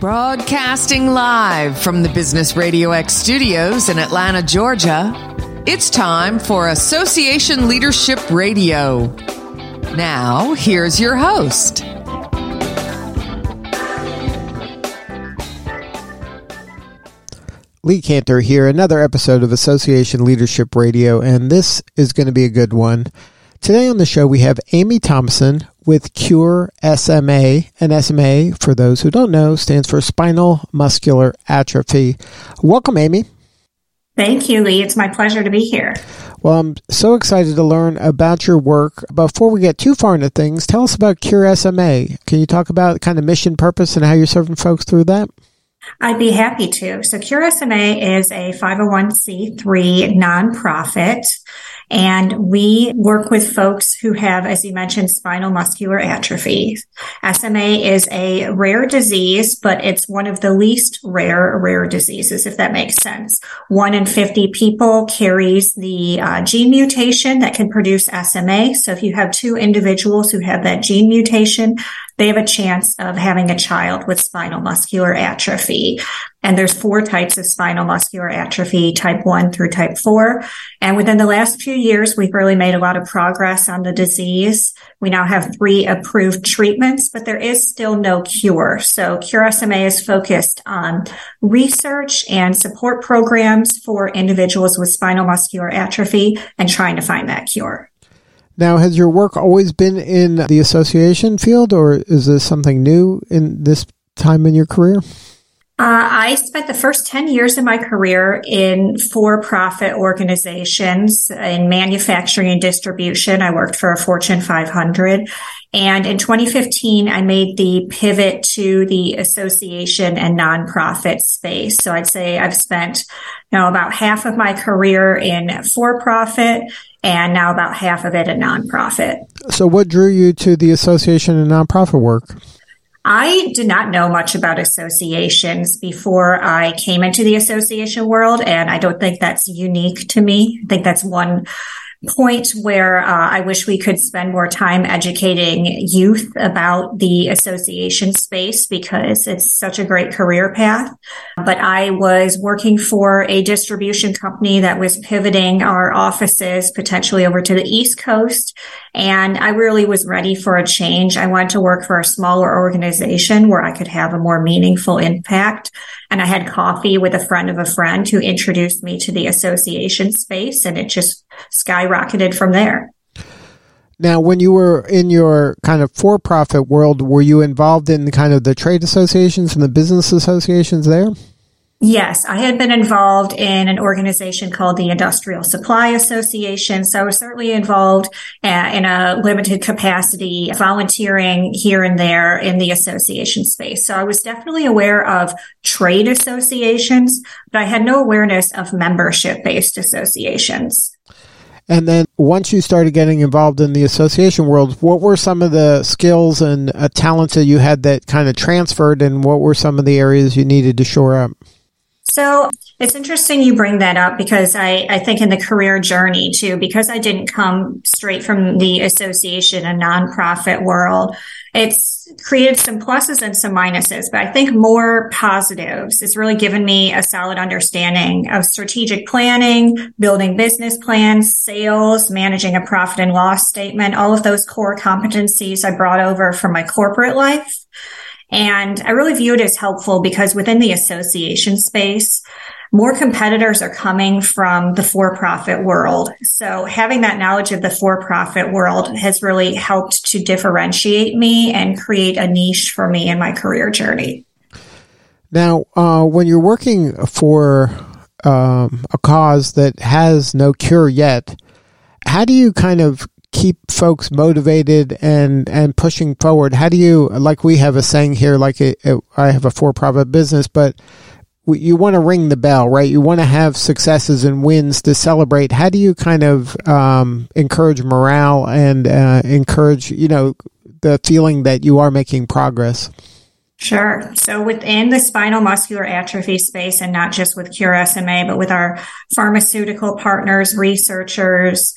Broadcasting live from the Business Radio X studios in Atlanta, Georgia, it's time for Association Leadership Radio. Now, here's your host. Lee Kantor here, another episode of Association Leadership Radio, and this is going to be a good one. Today on the show, we have Amy Thomasson with Cure SMA. And SMA, for those who don't know, stands for Spinal Muscular Atrophy. Welcome, Amy. Thank you, Lee. It's my pleasure to be here. Well, I'm so excited to learn about your work. Before we get too far into things, tell us about Cure SMA. Can you talk about kind of mission, purpose, and how you're serving folks through that? I'd be happy to. So Cure SMA is a 501c3 nonprofit. And we work with folks who have, as you mentioned, spinal muscular atrophy. SMA is a rare disease, but it's one of the least rare, rare diseases, if that makes sense. One in 50 people carries the uh, gene mutation that can produce SMA. So if you have two individuals who have that gene mutation, they have a chance of having a child with spinal muscular atrophy. And there's four types of spinal muscular atrophy, type one through type four. And within the last few years, we've really made a lot of progress on the disease. We now have three approved treatments, but there is still no cure. So Cure SMA is focused on research and support programs for individuals with spinal muscular atrophy and trying to find that cure. Now, has your work always been in the association field, or is this something new in this time in your career? Uh, I spent the first 10 years of my career in for profit organizations in manufacturing and distribution. I worked for a Fortune 500. And in 2015, I made the pivot to the association and nonprofit space. So I'd say I've spent, you know, about half of my career in for profit and now about half of it in nonprofit. So what drew you to the association and nonprofit work? I did not know much about associations before I came into the association world, and I don't think that's unique to me. I think that's one point where uh, I wish we could spend more time educating youth about the association space because it's such a great career path. But I was working for a distribution company that was pivoting our offices potentially over to the East Coast. And I really was ready for a change. I wanted to work for a smaller organization where I could have a more meaningful impact. And I had coffee with a friend of a friend who introduced me to the association space and it just skyrocketed from there. Now, when you were in your kind of for profit world, were you involved in kind of the trade associations and the business associations there? Yes, I had been involved in an organization called the Industrial Supply Association. So I was certainly involved uh, in a limited capacity, volunteering here and there in the association space. So I was definitely aware of trade associations, but I had no awareness of membership based associations. And then once you started getting involved in the association world, what were some of the skills and uh, talents that you had that kind of transferred, and what were some of the areas you needed to shore up? So it's interesting you bring that up because I, I think in the career journey too, because I didn't come straight from the association and nonprofit world, it's created some pluses and some minuses, but I think more positives. It's really given me a solid understanding of strategic planning, building business plans, sales, managing a profit and loss statement, all of those core competencies I brought over from my corporate life. And I really view it as helpful because within the association space, more competitors are coming from the for profit world. So having that knowledge of the for profit world has really helped to differentiate me and create a niche for me in my career journey. Now, uh, when you're working for um, a cause that has no cure yet, how do you kind of keep folks motivated and and pushing forward? How do you like we have a saying here like I have a for-profit business, but you want to ring the bell, right? You want to have successes and wins to celebrate. How do you kind of um, encourage morale and uh, encourage, you know, the feeling that you are making progress? Sure. So within the spinal muscular atrophy space, and not just with Cure SMA, but with our pharmaceutical partners, researchers,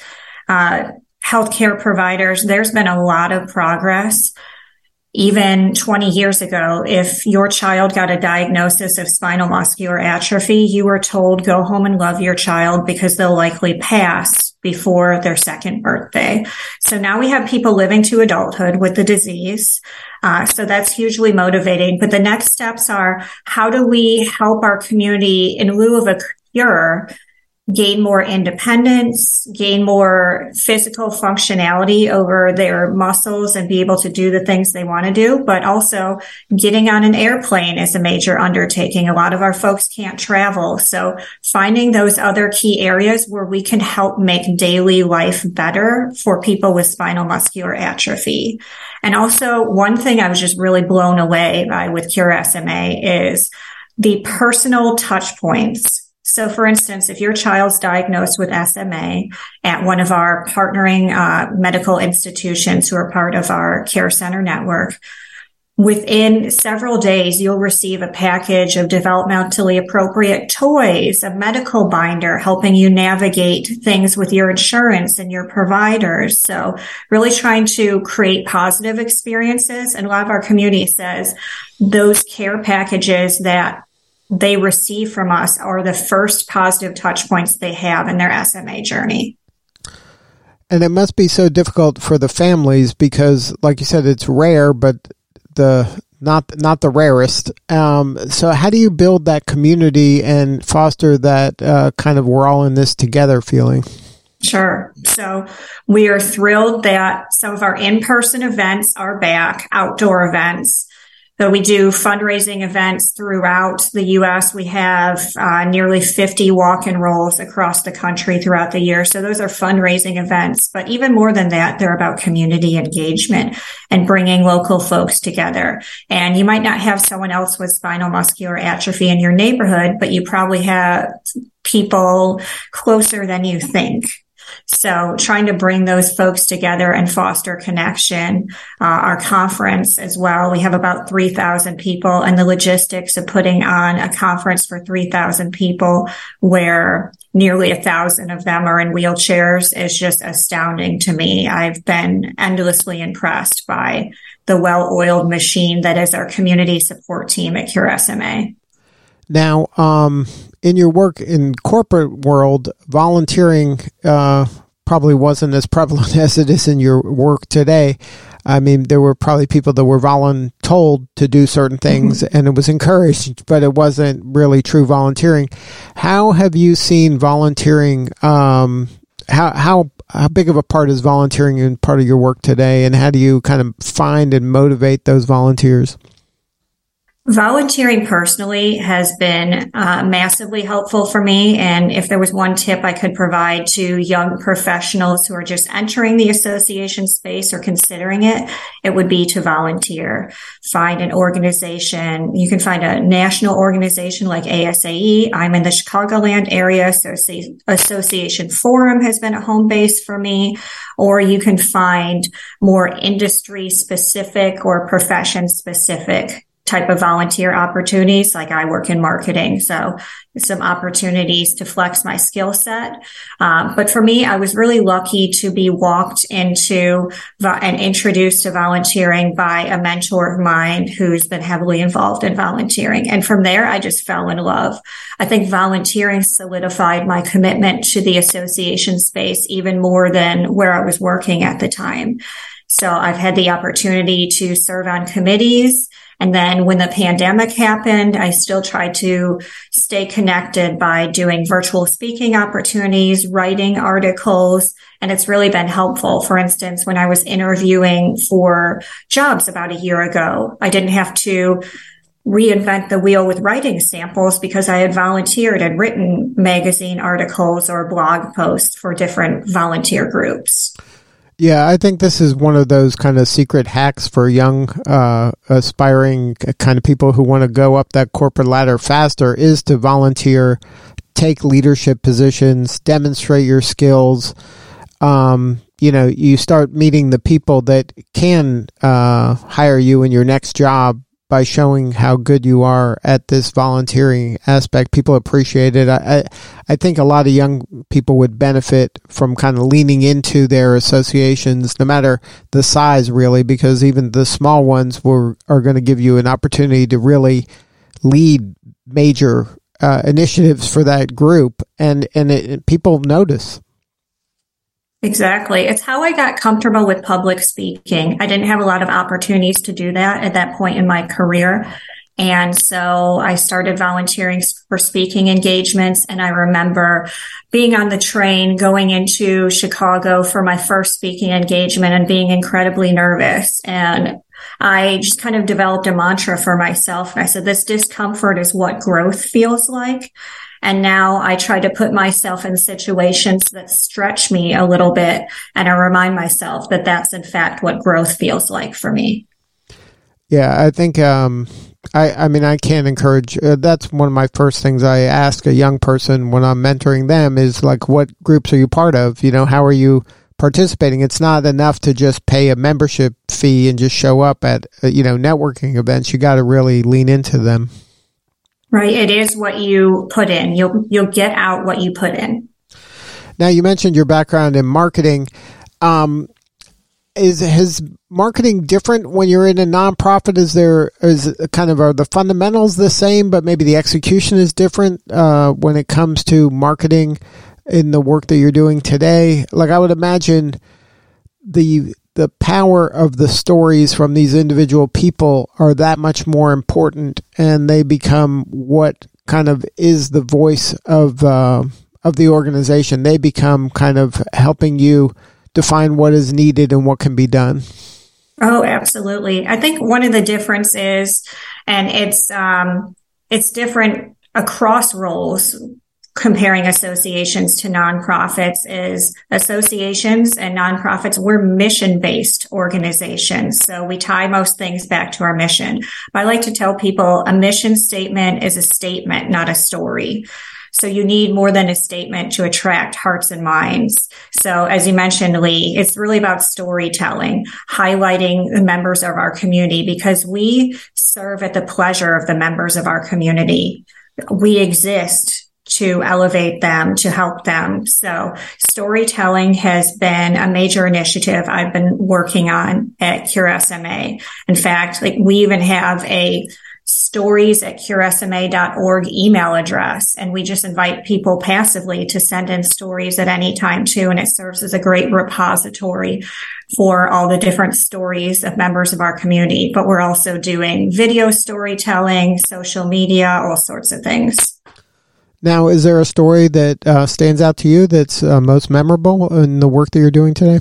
uh, healthcare providers, there's been a lot of progress. even 20 years ago, if your child got a diagnosis of spinal muscular atrophy, you were told go home and love your child because they'll likely pass before their second birthday. So now we have people living to adulthood with the disease. Uh, so that's hugely motivating. But the next steps are how do we help our community in lieu of a cure gain more independence, gain more physical functionality over their muscles and be able to do the things they want to do. But also getting on an airplane is a major undertaking. A lot of our folks can't travel. So finding those other key areas where we can help make daily life better for people with spinal muscular atrophy. And also one thing I was just really blown away by with Cure SMA is the personal touch points so, for instance, if your child's diagnosed with SMA at one of our partnering uh, medical institutions who are part of our care center network, within several days, you'll receive a package of developmentally appropriate toys, a medical binder helping you navigate things with your insurance and your providers. So, really trying to create positive experiences. And a lot of our community says those care packages that they receive from us are the first positive touch points they have in their SMA journey. And it must be so difficult for the families because, like you said, it's rare, but the not not the rarest. Um, so, how do you build that community and foster that uh, kind of we're all in this together feeling? Sure. So we are thrilled that some of our in-person events are back, outdoor events. So we do fundraising events throughout the U.S. We have uh, nearly 50 walk and rolls across the country throughout the year. So those are fundraising events. But even more than that, they're about community engagement and bringing local folks together. And you might not have someone else with spinal muscular atrophy in your neighborhood, but you probably have people closer than you think. So trying to bring those folks together and foster connection. Uh, our conference as well. We have about 3,000 people and the logistics of putting on a conference for 3,000 people where nearly a thousand of them are in wheelchairs is just astounding to me. I've been endlessly impressed by the well-oiled machine that is our community support team at Cure SMA. Now, um, in your work in corporate world, volunteering uh, probably wasn't as prevalent as it is in your work today. I mean, there were probably people that were voluntold to do certain things mm-hmm. and it was encouraged, but it wasn't really true volunteering. How have you seen volunteering? Um, how, how, how big of a part is volunteering in part of your work today? And how do you kind of find and motivate those volunteers? Volunteering personally has been uh, massively helpful for me. And if there was one tip I could provide to young professionals who are just entering the association space or considering it, it would be to volunteer. Find an organization. You can find a national organization like ASAE. I'm in the Chicagoland area, so Association Forum has been a home base for me. Or you can find more industry specific or profession specific type of volunteer opportunities. Like I work in marketing, so some opportunities to flex my skill set. Um, but for me, I was really lucky to be walked into vo- and introduced to volunteering by a mentor of mine who's been heavily involved in volunteering. And from there, I just fell in love. I think volunteering solidified my commitment to the association space even more than where I was working at the time. So I've had the opportunity to serve on committees and then when the pandemic happened, I still tried to stay connected by doing virtual speaking opportunities, writing articles, and it's really been helpful. For instance, when I was interviewing for jobs about a year ago, I didn't have to reinvent the wheel with writing samples because I had volunteered and written magazine articles or blog posts for different volunteer groups. Yeah, I think this is one of those kind of secret hacks for young, uh, aspiring kind of people who want to go up that corporate ladder faster is to volunteer, take leadership positions, demonstrate your skills. Um, you know, you start meeting the people that can uh, hire you in your next job by showing how good you are at this volunteering aspect. People appreciate it. I, I, I think a lot of young people would benefit from kind of leaning into their associations, no matter the size, really, because even the small ones were, are going to give you an opportunity to really lead major uh, initiatives for that group, and and it, people notice. Exactly. It's how I got comfortable with public speaking. I didn't have a lot of opportunities to do that at that point in my career. And so I started volunteering for speaking engagements. And I remember being on the train going into Chicago for my first speaking engagement and being incredibly nervous. And I just kind of developed a mantra for myself. I said, this discomfort is what growth feels like. And now I try to put myself in situations that stretch me a little bit. And I remind myself that that's in fact what growth feels like for me. Yeah, I think, um, I, I mean, I can't encourage. Uh, that's one of my first things I ask a young person when I'm mentoring them is like, what groups are you part of? You know, how are you participating? It's not enough to just pay a membership fee and just show up at, uh, you know, networking events. You got to really lean into them. Right. It is what you put in. You'll you'll get out what you put in. Now you mentioned your background in marketing. Um, is has marketing different when you're in a nonprofit? Is there is kind of are the fundamentals the same, but maybe the execution is different uh, when it comes to marketing in the work that you're doing today? Like I would imagine the the power of the stories from these individual people are that much more important, and they become what kind of is the voice of uh, of the organization. They become kind of helping you define what is needed and what can be done. Oh, absolutely. I think one of the differences, and it's um, it's different across roles comparing associations to nonprofits is associations and nonprofits, we're mission based organizations. So we tie most things back to our mission. But I like to tell people a mission statement is a statement, not a story. So you need more than a statement to attract hearts and minds. So as you mentioned, Lee, it's really about storytelling, highlighting the members of our community because we serve at the pleasure of the members of our community. We exist to elevate them, to help them. So storytelling has been a major initiative I've been working on at Cure SMA. In fact, like we even have a stories at curesma.org email address. And we just invite people passively to send in stories at any time too. And it serves as a great repository for all the different stories of members of our community. But we're also doing video storytelling, social media, all sorts of things. Now, is there a story that uh, stands out to you that's uh, most memorable in the work that you're doing today?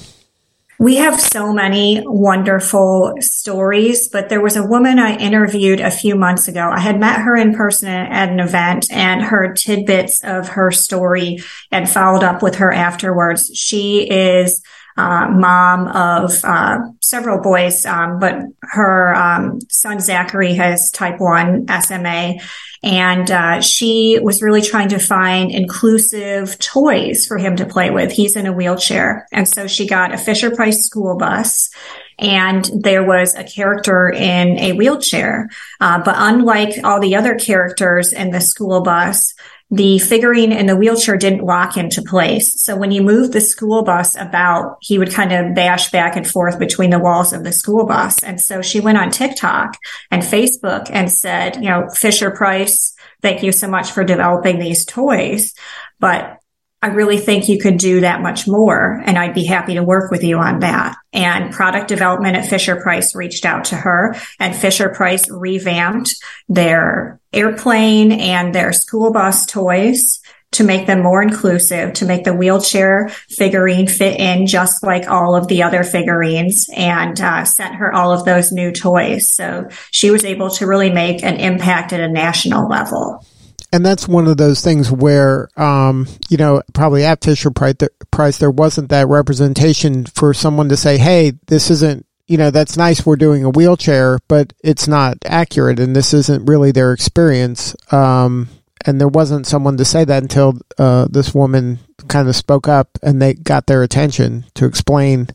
We have so many wonderful stories, but there was a woman I interviewed a few months ago. I had met her in person at an event and heard tidbits of her story and followed up with her afterwards. She is uh, mom of uh, several boys, um, but her um, son Zachary has type 1 SMA. And uh, she was really trying to find inclusive toys for him to play with. He's in a wheelchair. And so she got a Fisher Price school bus and there was a character in a wheelchair. Uh, but unlike all the other characters in the school bus, the figurine in the wheelchair didn't lock into place. So when you moved the school bus about, he would kind of bash back and forth between the walls of the school bus. And so she went on TikTok and Facebook and said, you know, Fisher Price, thank you so much for developing these toys. But I really think you could do that much more. And I'd be happy to work with you on that. And product development at Fisher Price reached out to her and Fisher Price revamped their airplane and their school bus toys to make them more inclusive, to make the wheelchair figurine fit in just like all of the other figurines and uh, sent her all of those new toys. So she was able to really make an impact at a national level and that's one of those things where, um, you know, probably at Fisher Price, there wasn't that representation for someone to say, "Hey, this isn't." You know, that's nice. We're doing a wheelchair, but it's not accurate, and this isn't really their experience. Um, and there wasn't someone to say that until uh, this woman kind of spoke up, and they got their attention to explain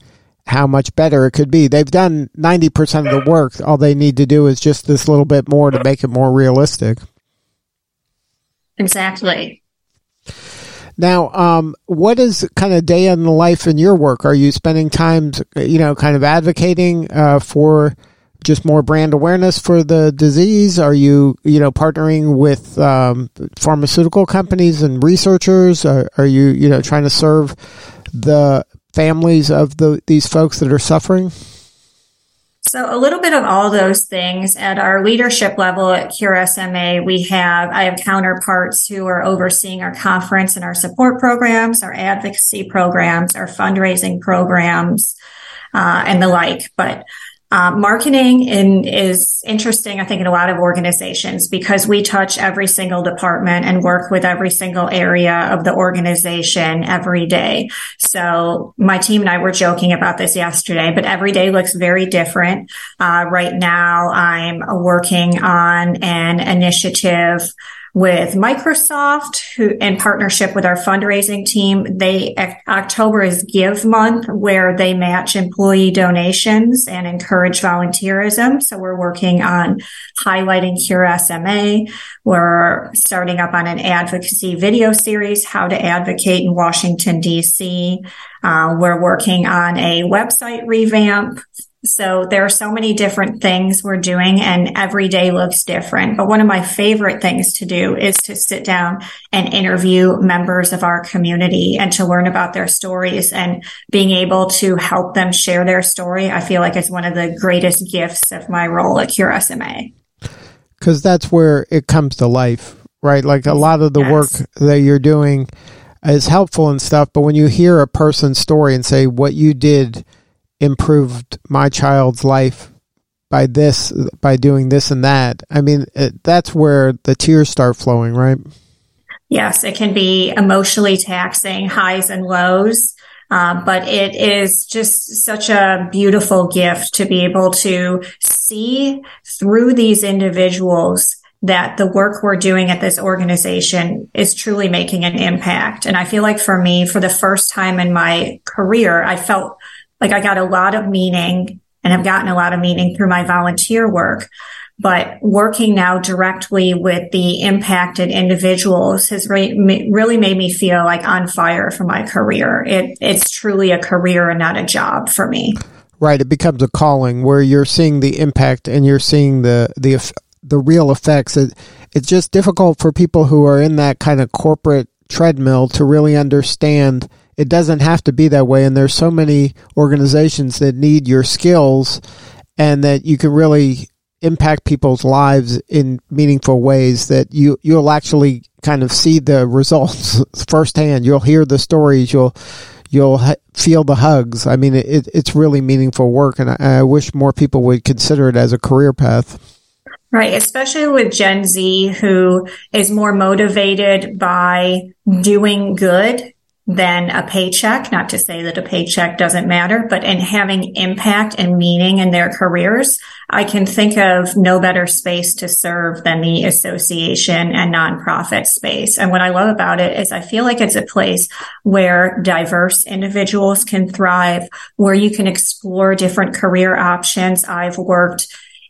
how much better it could be. They've done 90% of the work. All they need to do is just this little bit more to make it more realistic. Exactly. Now, um, what is kind of day in the life in your work? Are you spending time, you know, kind of advocating uh, for just more brand awareness for the disease? Are you, you know, partnering with um, pharmaceutical companies and researchers? Are, are, you, you know, trying to serve the families of the these folks that are suffering? So a little bit of all those things at our leadership level at Cure SMA, we have, I have counterparts who are overseeing our conference and our support programs, our advocacy programs, our fundraising programs, uh, and the like. But uh, marketing in, is interesting, I think, in a lot of organizations because we touch every single department and work with every single area of the organization every day. So my team and I were joking about this yesterday, but every day looks very different. Uh, right now, I'm working on an initiative with Microsoft, who in partnership with our fundraising team, they October is Give Month, where they match employee donations and encourage volunteerism. So we're working on highlighting Cure SMA. We're starting up on an advocacy video series, how to advocate in Washington D.C. Uh, we're working on a website revamp so there are so many different things we're doing and every day looks different. But one of my favorite things to do is to sit down and interview members of our community and to learn about their stories and being able to help them share their story. I feel like it's one of the greatest gifts of my role at Cure SMA. Cause that's where it comes to life, right? Like a lot of the yes. work that you're doing is helpful and stuff. But when you hear a person's story and say what you did improved my child's life by this by doing this and that. I mean it, that's where the tears start flowing right? Yes it can be emotionally taxing highs and lows. Uh, but it is just such a beautiful gift to be able to see through these individuals that the work we're doing at this organization is truly making an impact. And I feel like for me, for the first time in my career, I felt like I got a lot of meaning and I've gotten a lot of meaning through my volunteer work. But working now directly with the impacted individuals has re- really made me feel like on fire for my career. It, it's truly a career and not a job for me. Right. It becomes a calling where you're seeing the impact and you're seeing the, the, the real effects. It, it's just difficult for people who are in that kind of corporate treadmill to really understand it doesn't have to be that way. And there's so many organizations that need your skills and that you can really impact people's lives in meaningful ways that you, you'll actually kind of see the results firsthand. You'll hear the stories. You'll, you'll feel the hugs. I mean, it, it's really meaningful work. And I, I wish more people would consider it as a career path. Right, especially with Gen Z who is more motivated by doing good than a paycheck. Not to say that a paycheck doesn't matter, but in having impact and meaning in their careers, I can think of no better space to serve than the association and nonprofit space. And what I love about it is I feel like it's a place where diverse individuals can thrive, where you can explore different career options. I've worked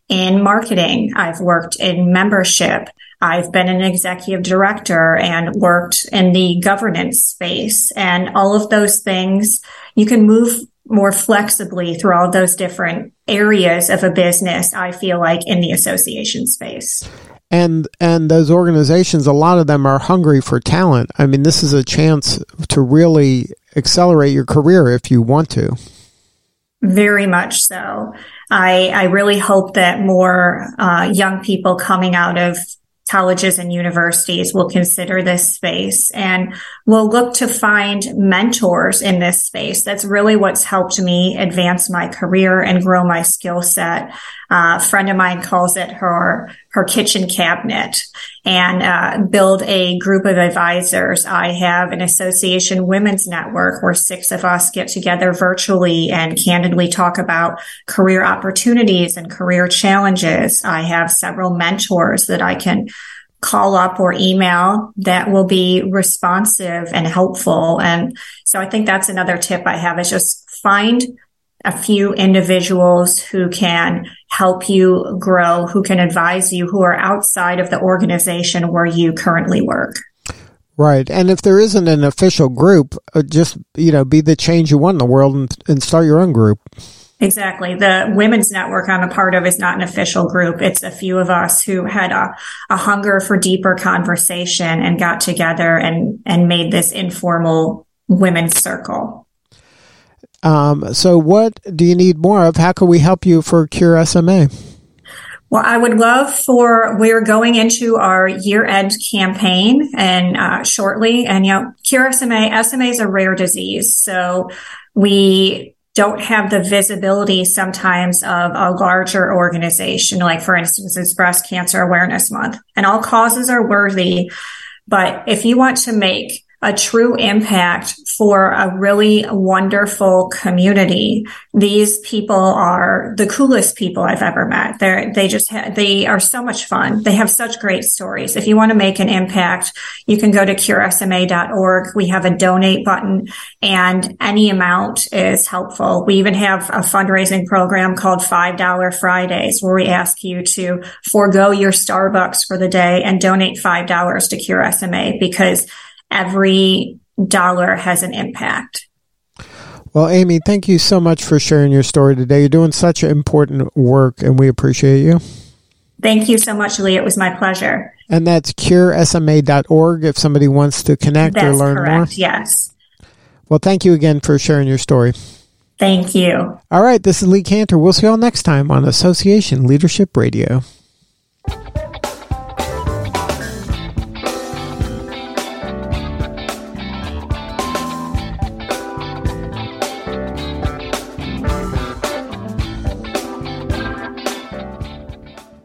in marketing. I've worked in membership. I've been an executive director and worked in the governance space and all of those things. You can move more flexibly through all those different areas of a business, I feel like in the association space. And and those organizations, a lot of them are hungry for talent. I mean, this is a chance to really accelerate your career if you want to. Very much so. I, I really hope that more uh, young people coming out of colleges and universities will consider this space and will look to find mentors in this space. That's really what's helped me advance my career and grow my skill set. Uh, a friend of mine calls it her her kitchen cabinet and uh, build a group of advisors. I have an association women's network where six of us get together virtually and candidly talk about career opportunities and career challenges. I have several mentors that I can call up or email that will be responsive and helpful. And so I think that's another tip I have is just find a few individuals who can help you grow, who can advise you, who are outside of the organization where you currently work. Right. And if there isn't an official group, uh, just, you know, be the change you want in the world and, and start your own group. Exactly. The women's network I'm a part of is not an official group. It's a few of us who had a, a hunger for deeper conversation and got together and, and made this informal women's circle. Um, so what do you need more of? How can we help you for Cure SMA? Well, I would love for we're going into our year end campaign and uh, shortly, and you know, Cure SMA. SMA is a rare disease, so we don't have the visibility sometimes of a larger organization. Like, for instance, it's Breast Cancer Awareness Month, and all causes are worthy. But if you want to make a true impact for a really wonderful community. These people are the coolest people I've ever met. They're, they just, ha- they are so much fun. They have such great stories. If you want to make an impact, you can go to curesma.org. We have a donate button and any amount is helpful. We even have a fundraising program called $5 Fridays where we ask you to forego your Starbucks for the day and donate $5 to Cure SMA because every dollar has an impact. Well, Amy, thank you so much for sharing your story today. You're doing such important work, and we appreciate you. Thank you so much, Lee. It was my pleasure. And that's curesma.org if somebody wants to connect that's or learn correct, more. Yes. Well, thank you again for sharing your story. Thank you. All right, this is Lee Kantor. We'll see you all next time on Association Leadership Radio.